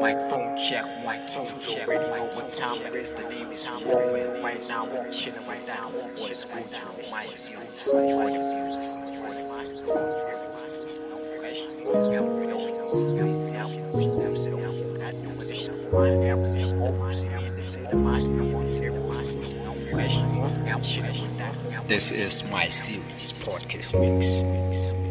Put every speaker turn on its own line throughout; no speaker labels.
Microphone check, microphone check. Ready know what time it is. The name is. Right now, I'm chilling right now. What is? My This is my series podcast mix, mix,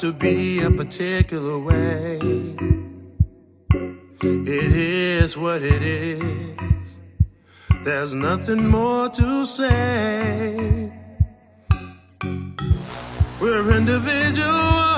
to be
a particular way.
It is
what it is. There's nothing more to say. We're individuals.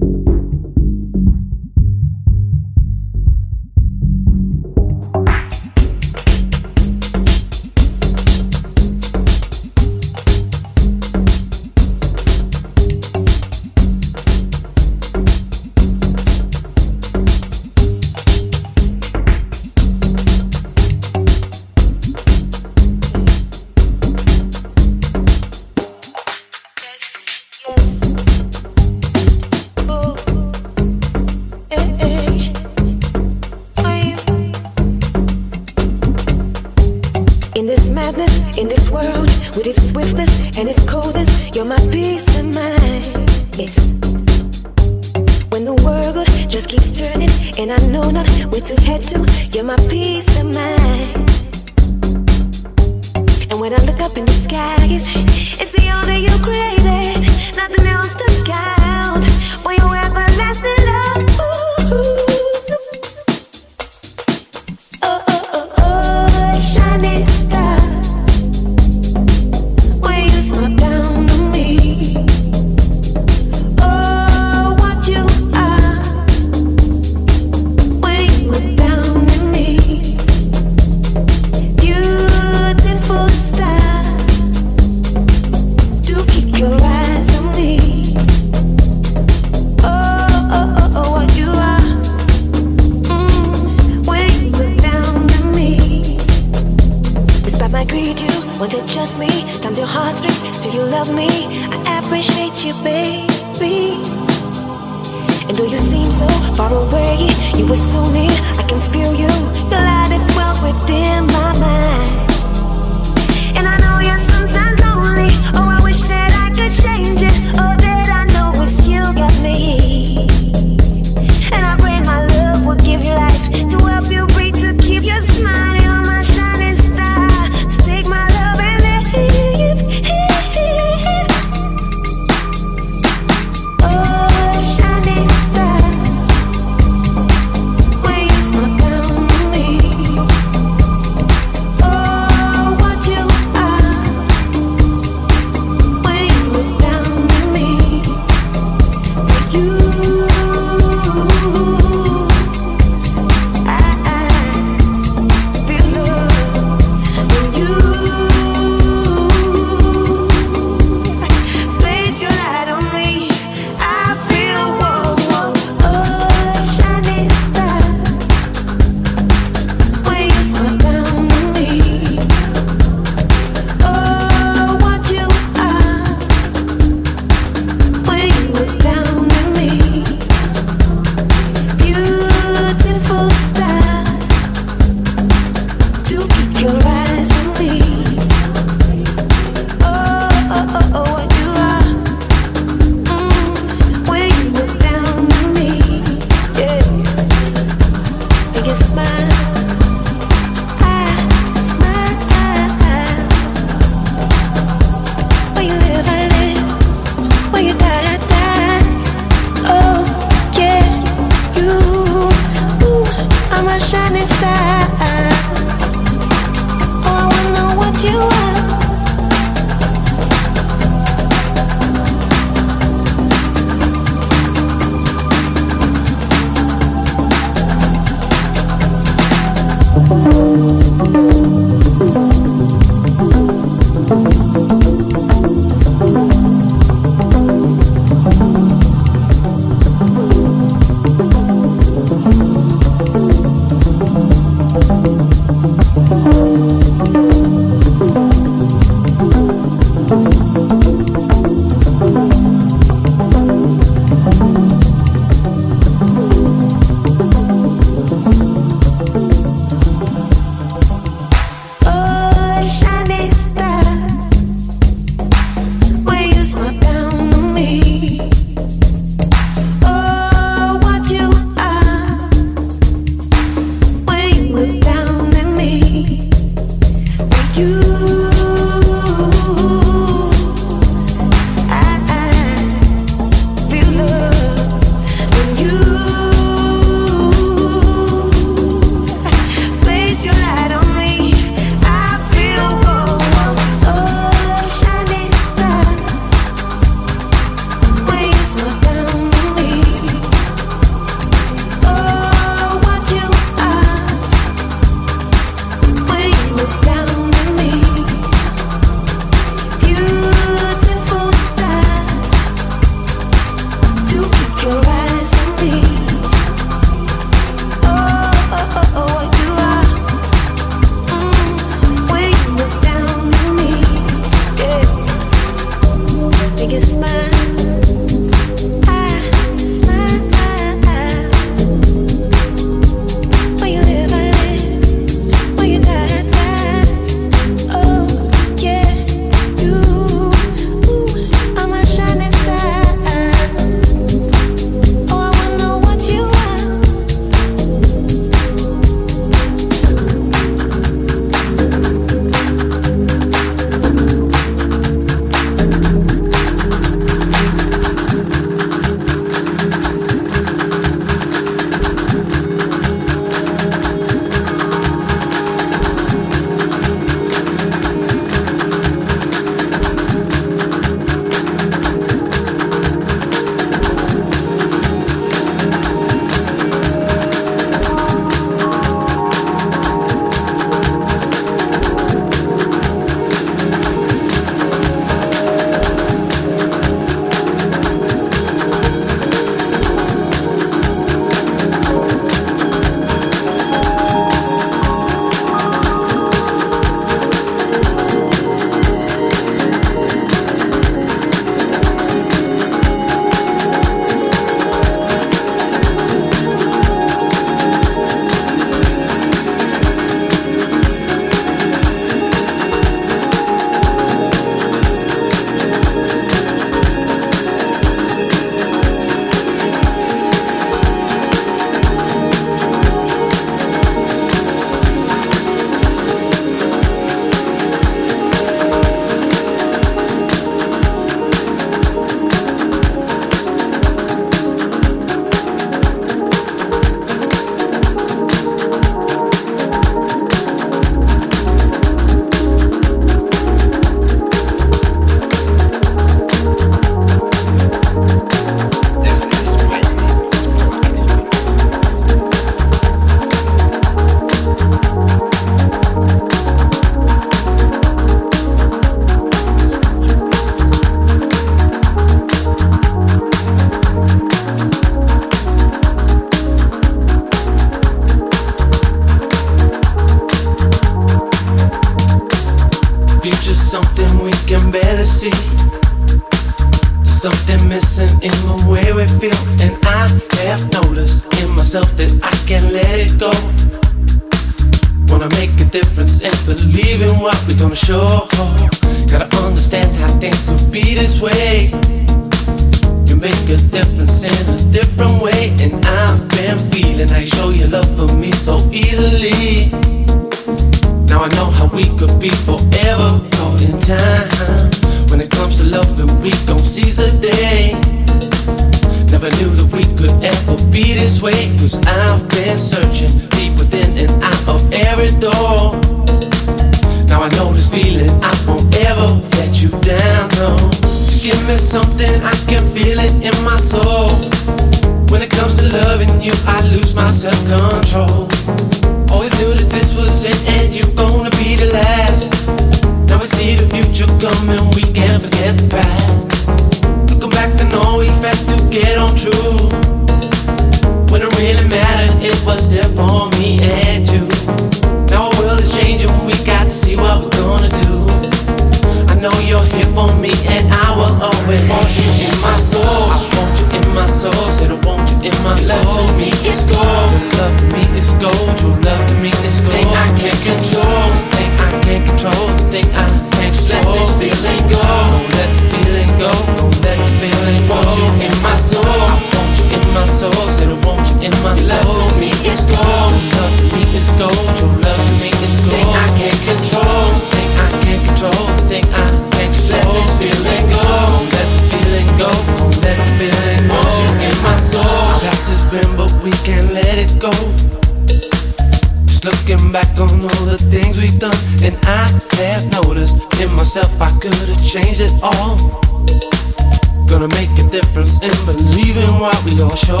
We all show.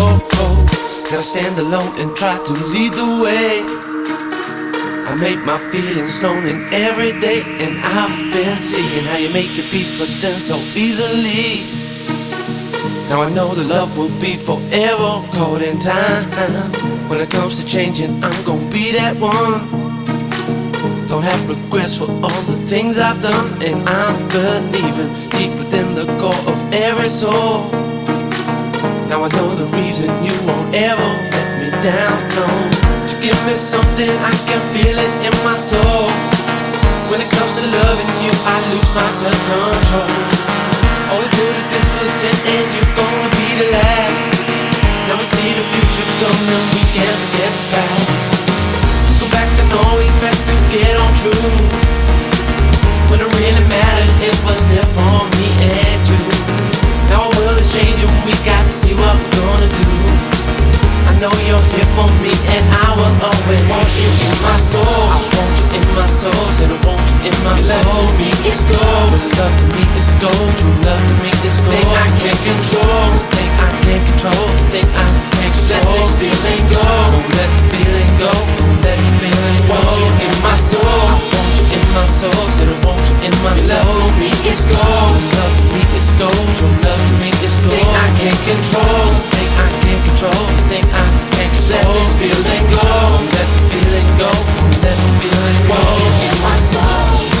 Gotta stand alone and try to lead the
way. I make my feelings known in every day, and I've been seeing how you make your peace with them so easily. Now I know the love will be forever caught in time. When it comes to changing, I'm gonna be that one. Don't have regrets for all the things I've done, and I'm believing deep within the core of every soul. Now I know the reason you won't ever let me down, no. To give me something, I can feel it in my soul. When it comes to loving you, I lose my self control. Always knew that this was it and you're gonna be the last. Now we see the future coming, we can't forget the past. Go back to know we to get on true. When it really mattered, it was there for me and you. Now our world is changing, we got see what we're gonna do. I know you're here for me and I will always want you in my soul. I want you in my soul, said I want you in my soul. Love me is love to me is gold, true love to me. Thing I can't control, this thing I can't control, thing I can't control. Let this feeling go, don't let the feeling go, don't let the feeling go. Want you in my soul, my soul, said I want you in my soul. Love to me is gold, love to me is gold, true love to me is gold. Thing I can't control, this thing I can't control, thing I can't control. Let this feeling go, let the feeling go, let the feeling go. Want you in my soul.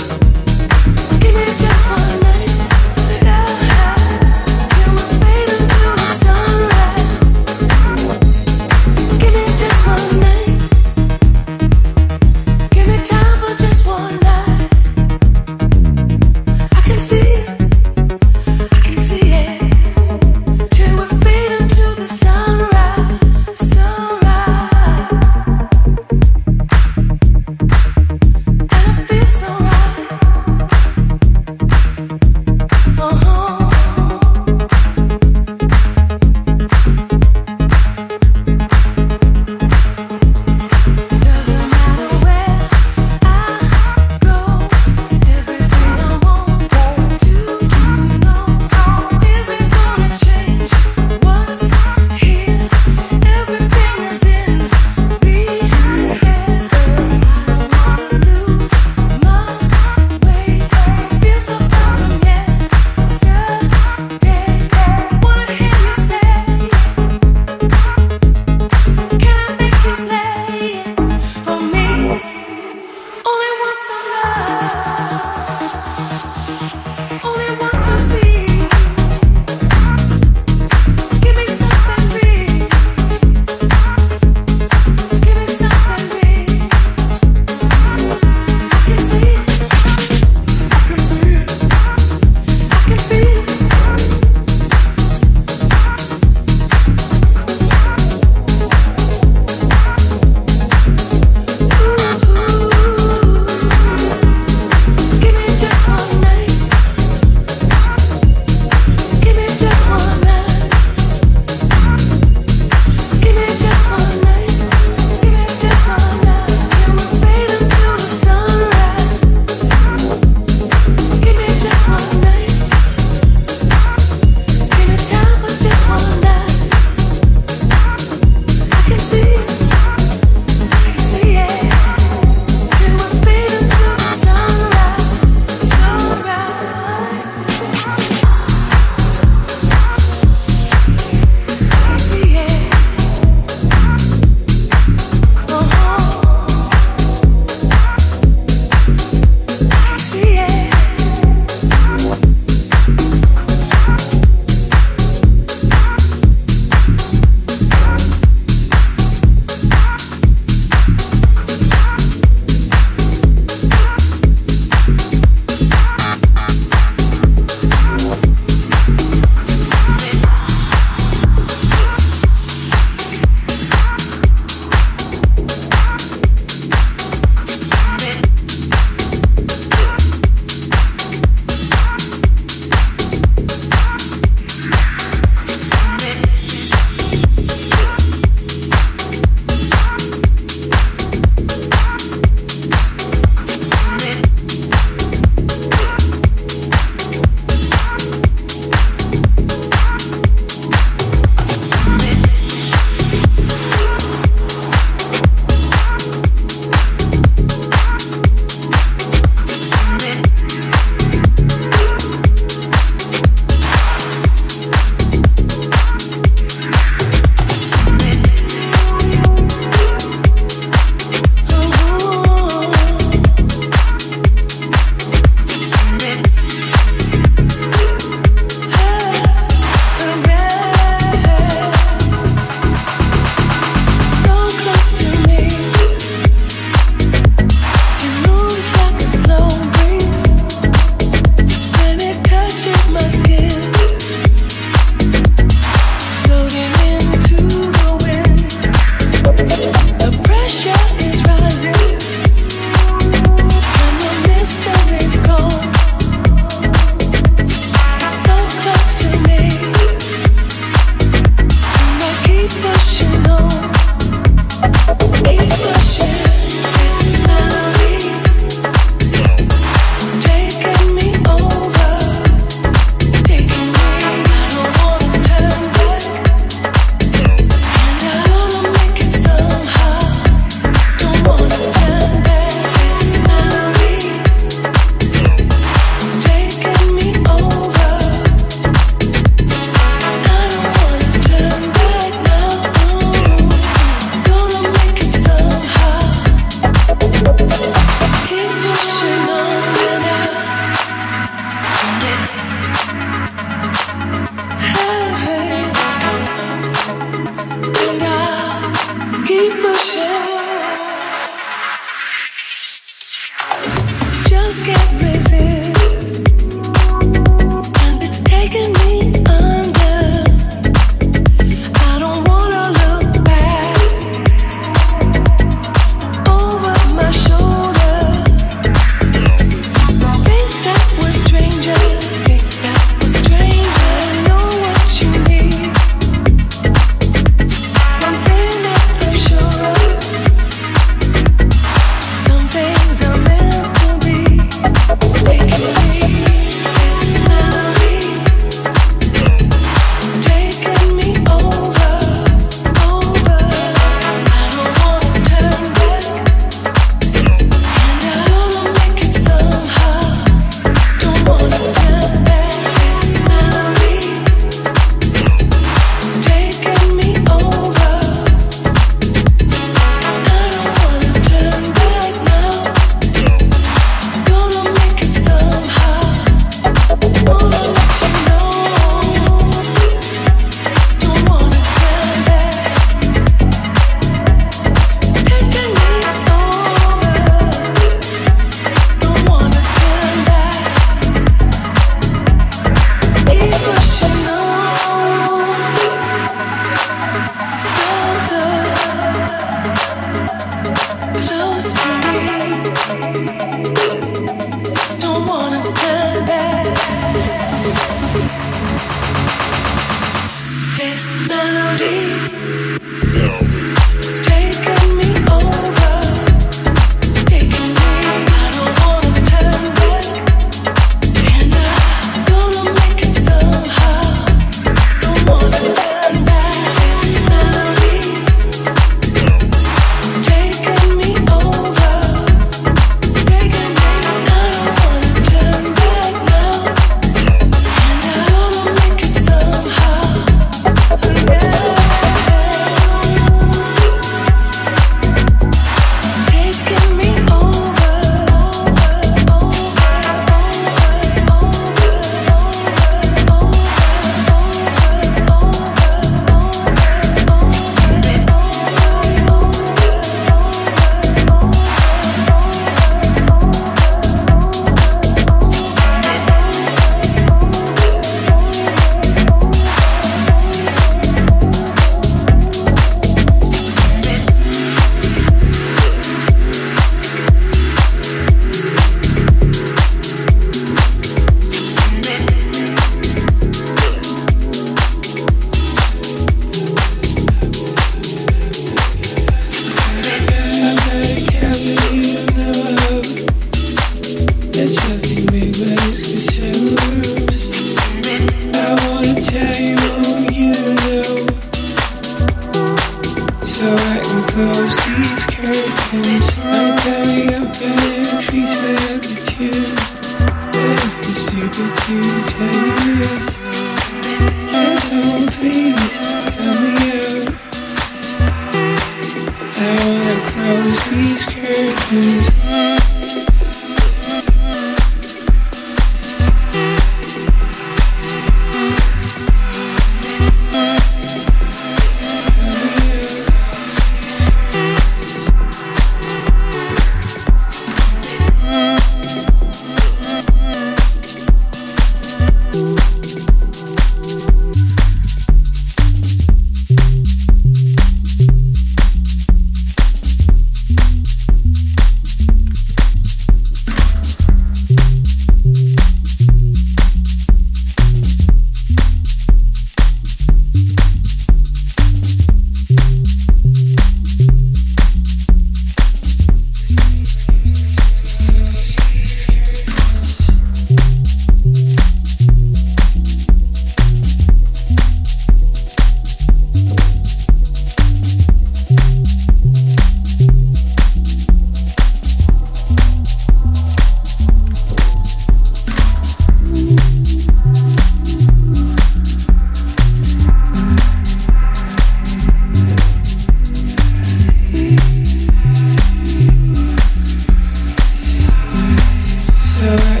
feel like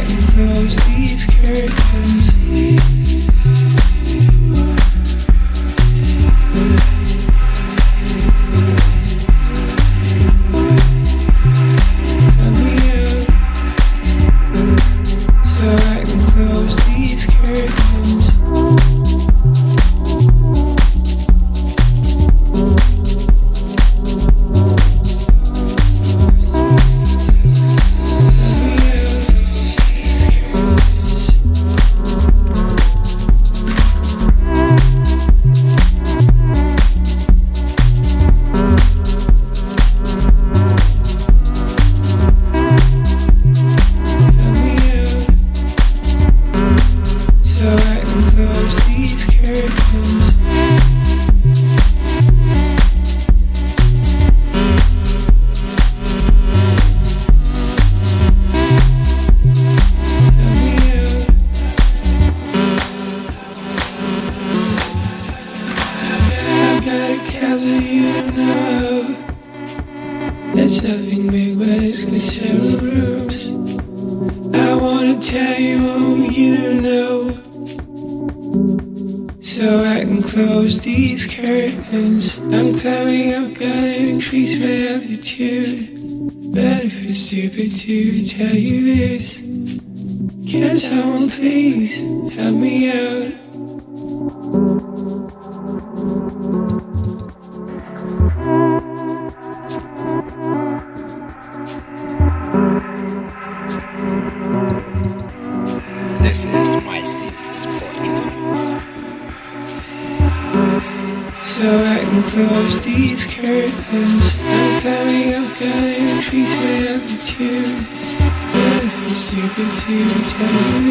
stupid to tell you this. Can someone please help me out? This is my secret space. So I can close these curtains. 一天。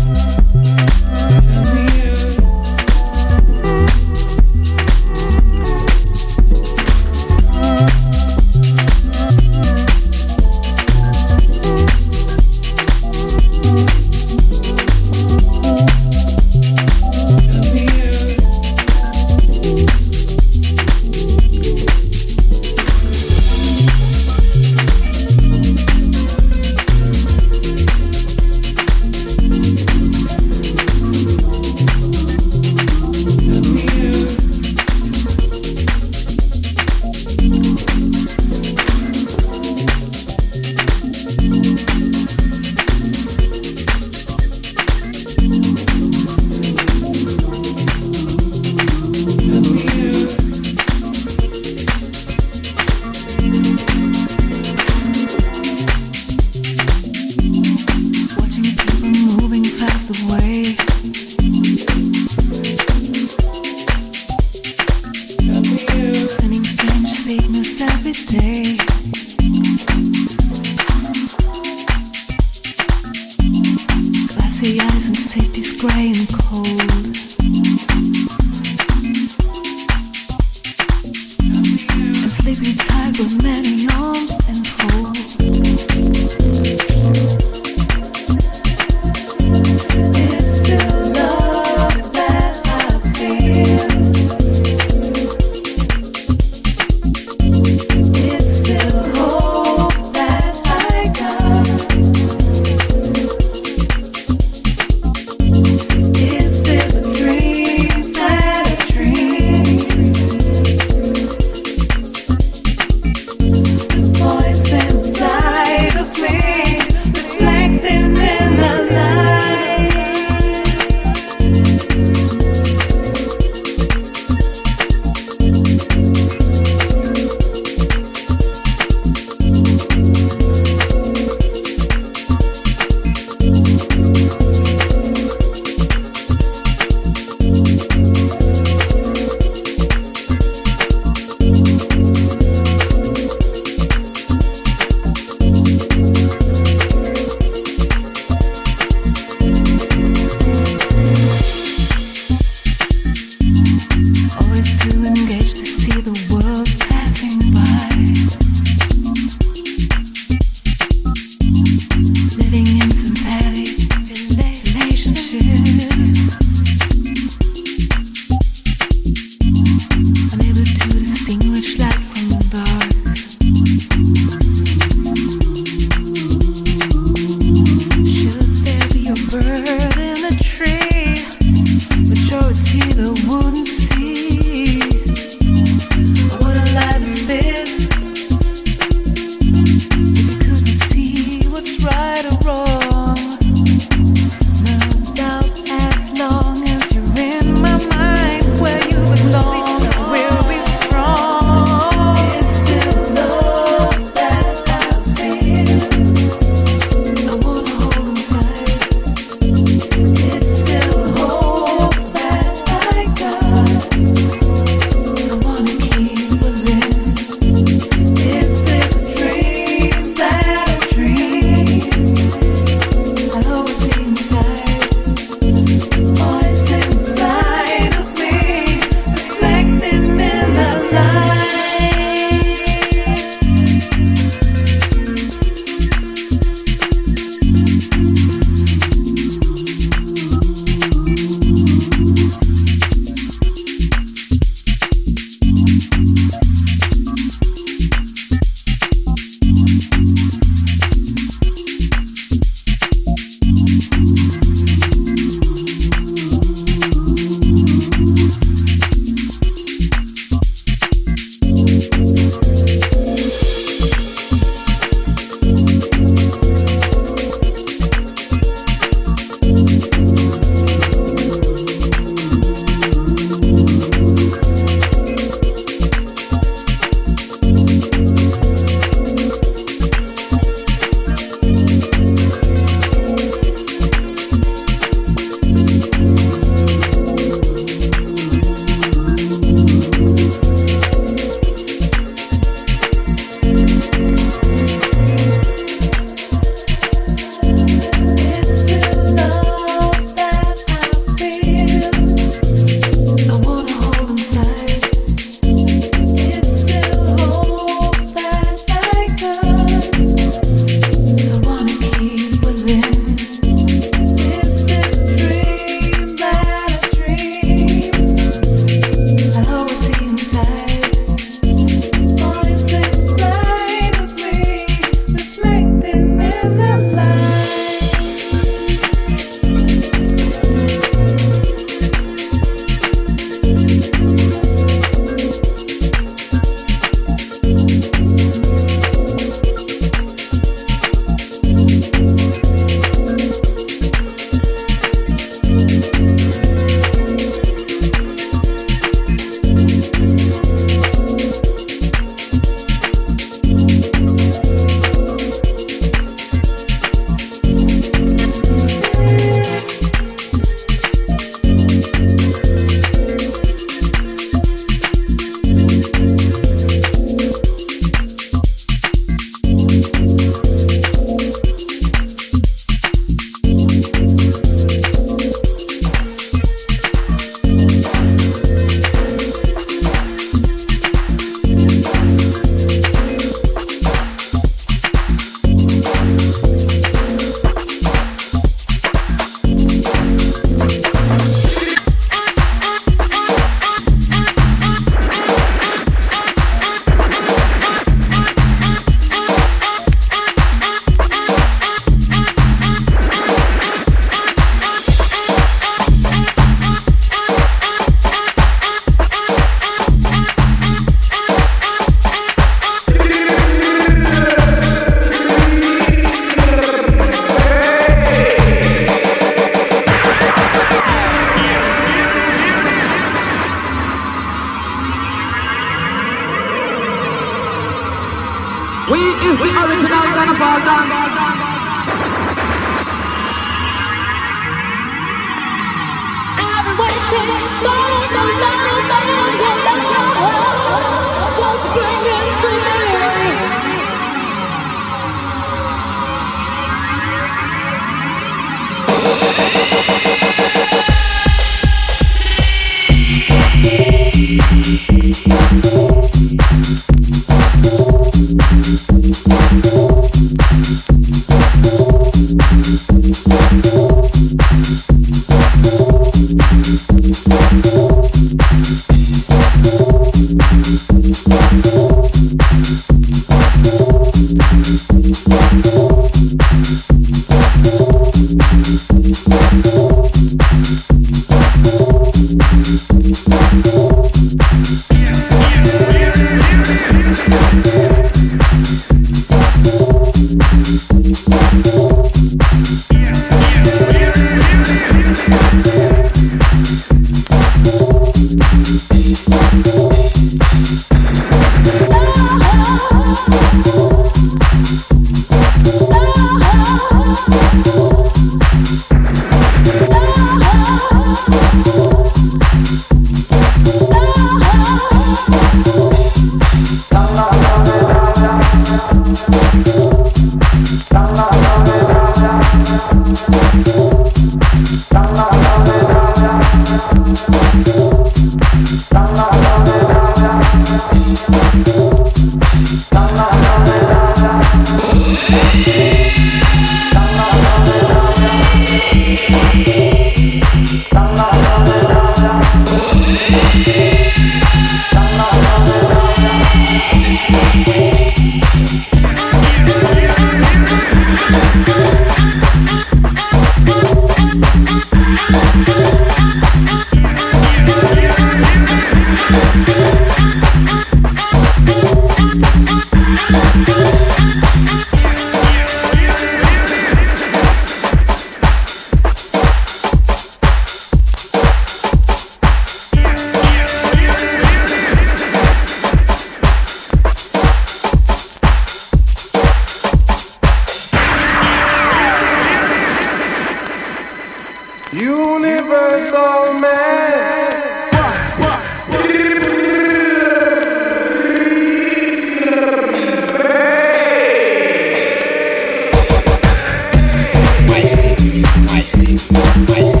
Pues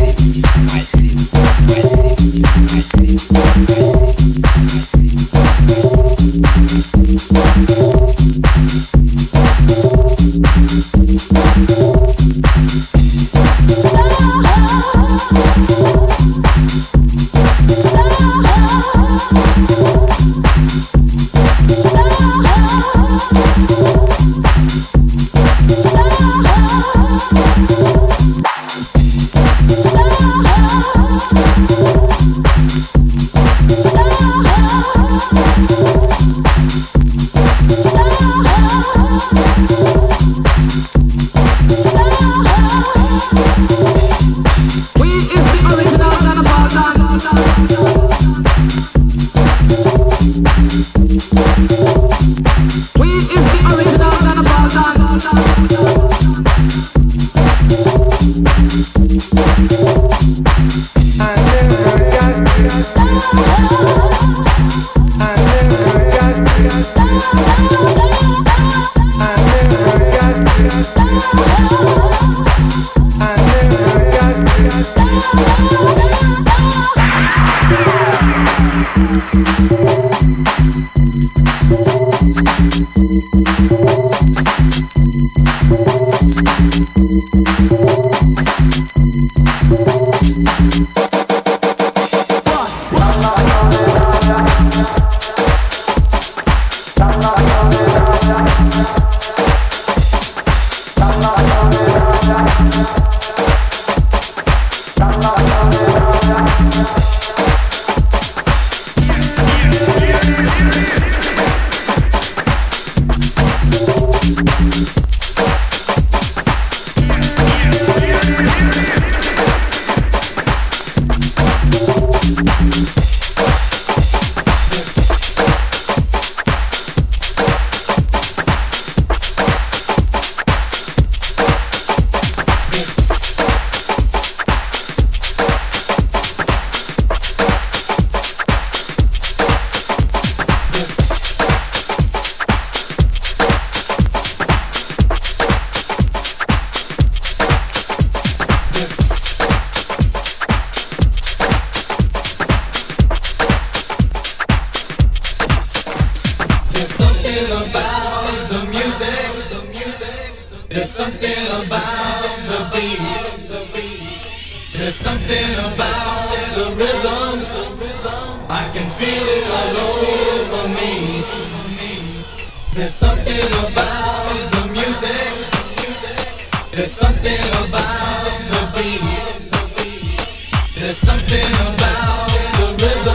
There's something about the beat. There's something about the rhythm. I can feel it all over me. There's something about the music. There's something about the beat. There's something about the rhythm.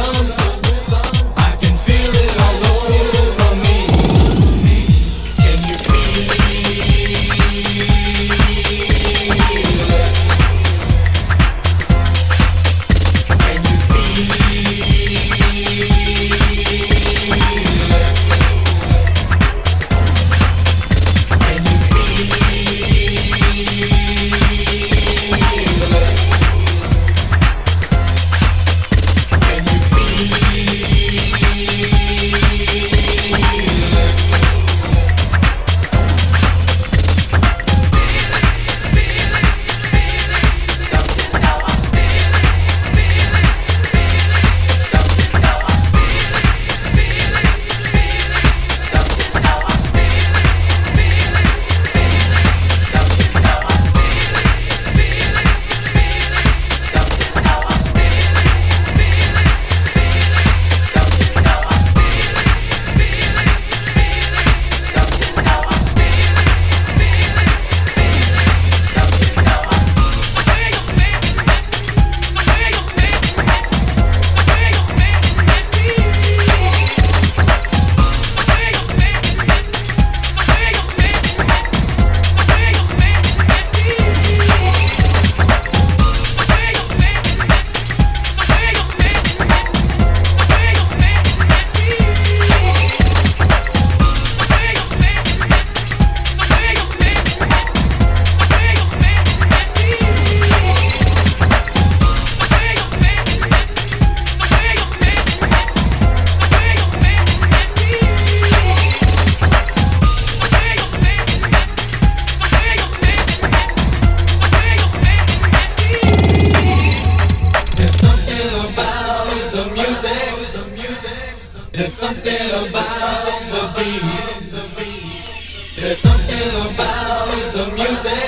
There's something about the music.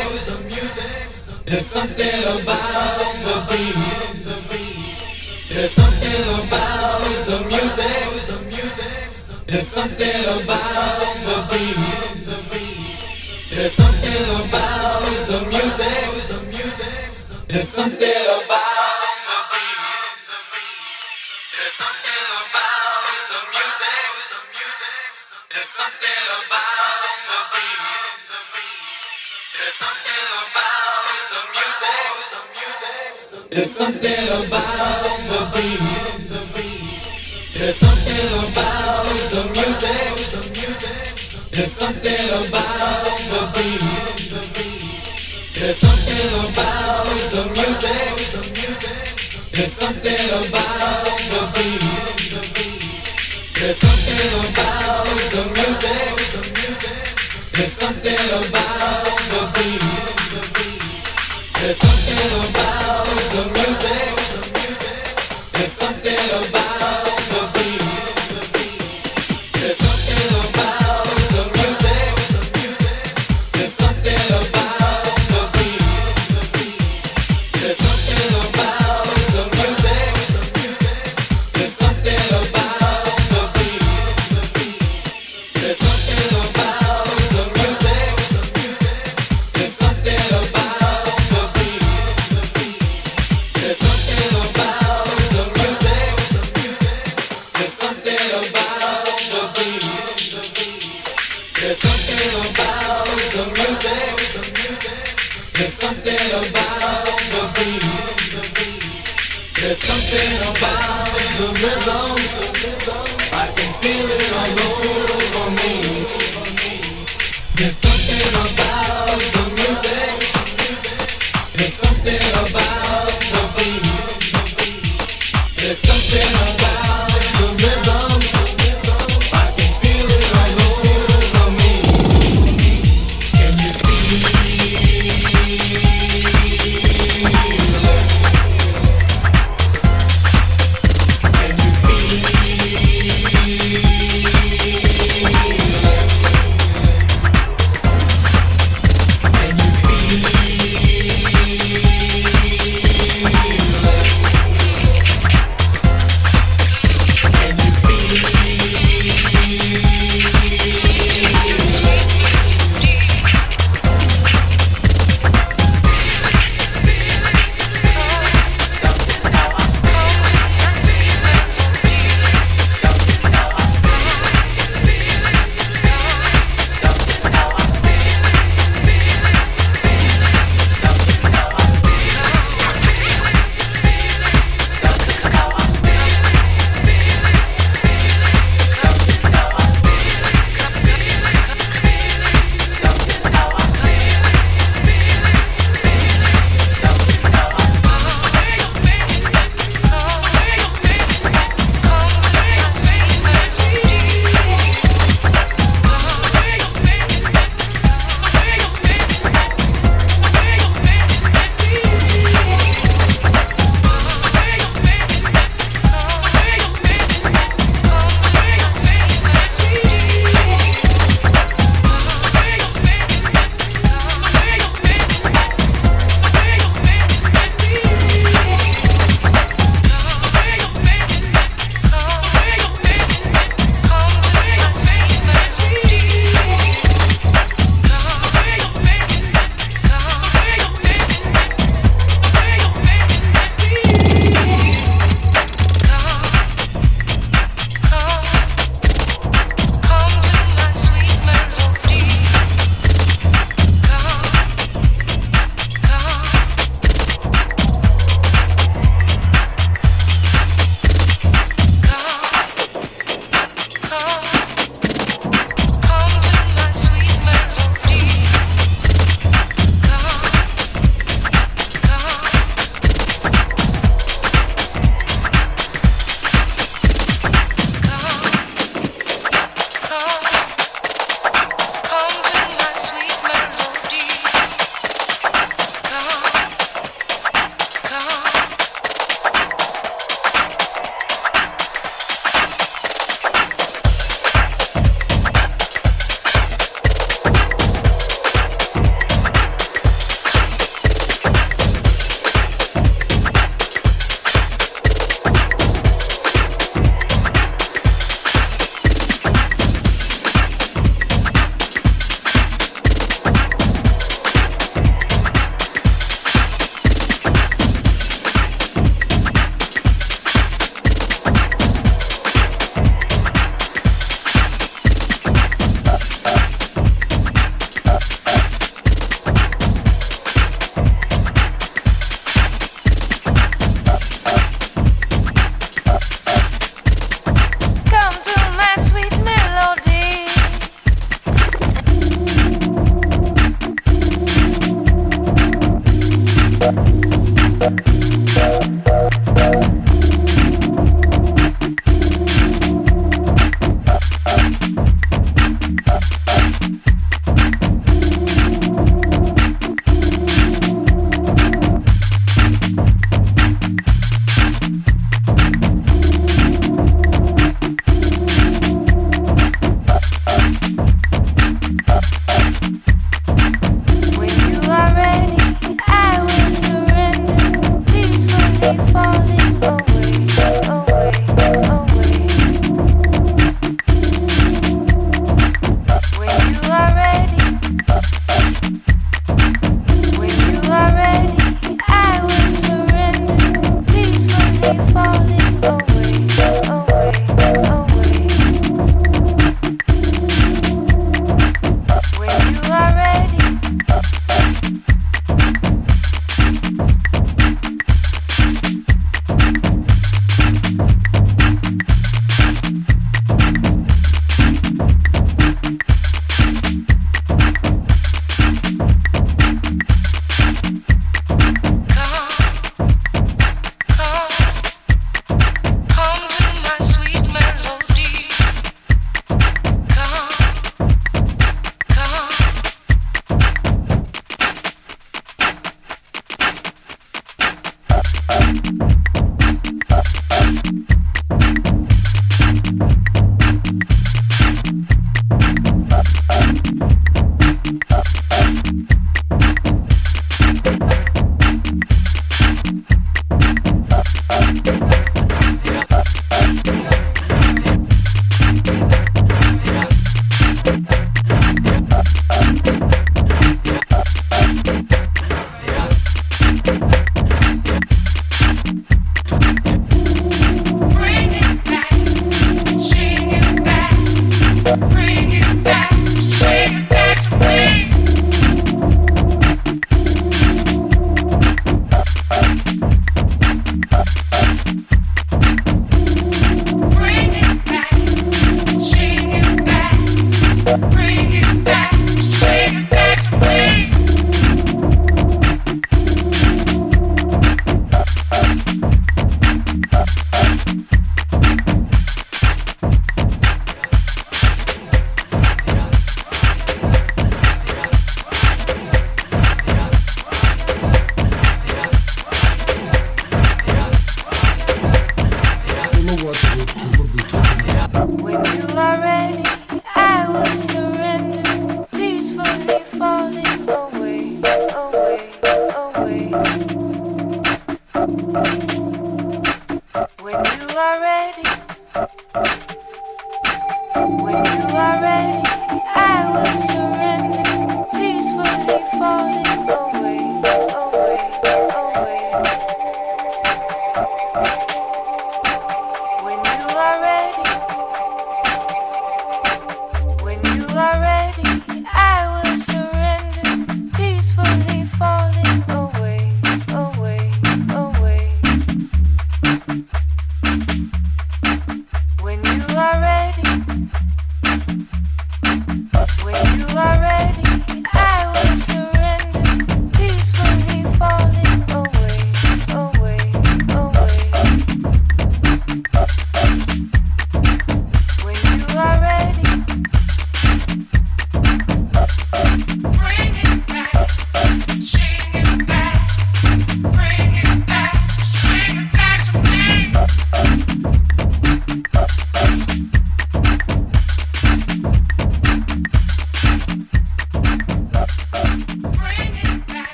There's something about the beat. There's something about the music. There's something about the beat. There's something about the music. There's something about the beat. There's something about the music. There's something about There's something about the beat. There's something about the music. There's something about the beat. There's something about the music. There's something about the beat. There's something about the music. There's something about the beat. There's something about Let's go.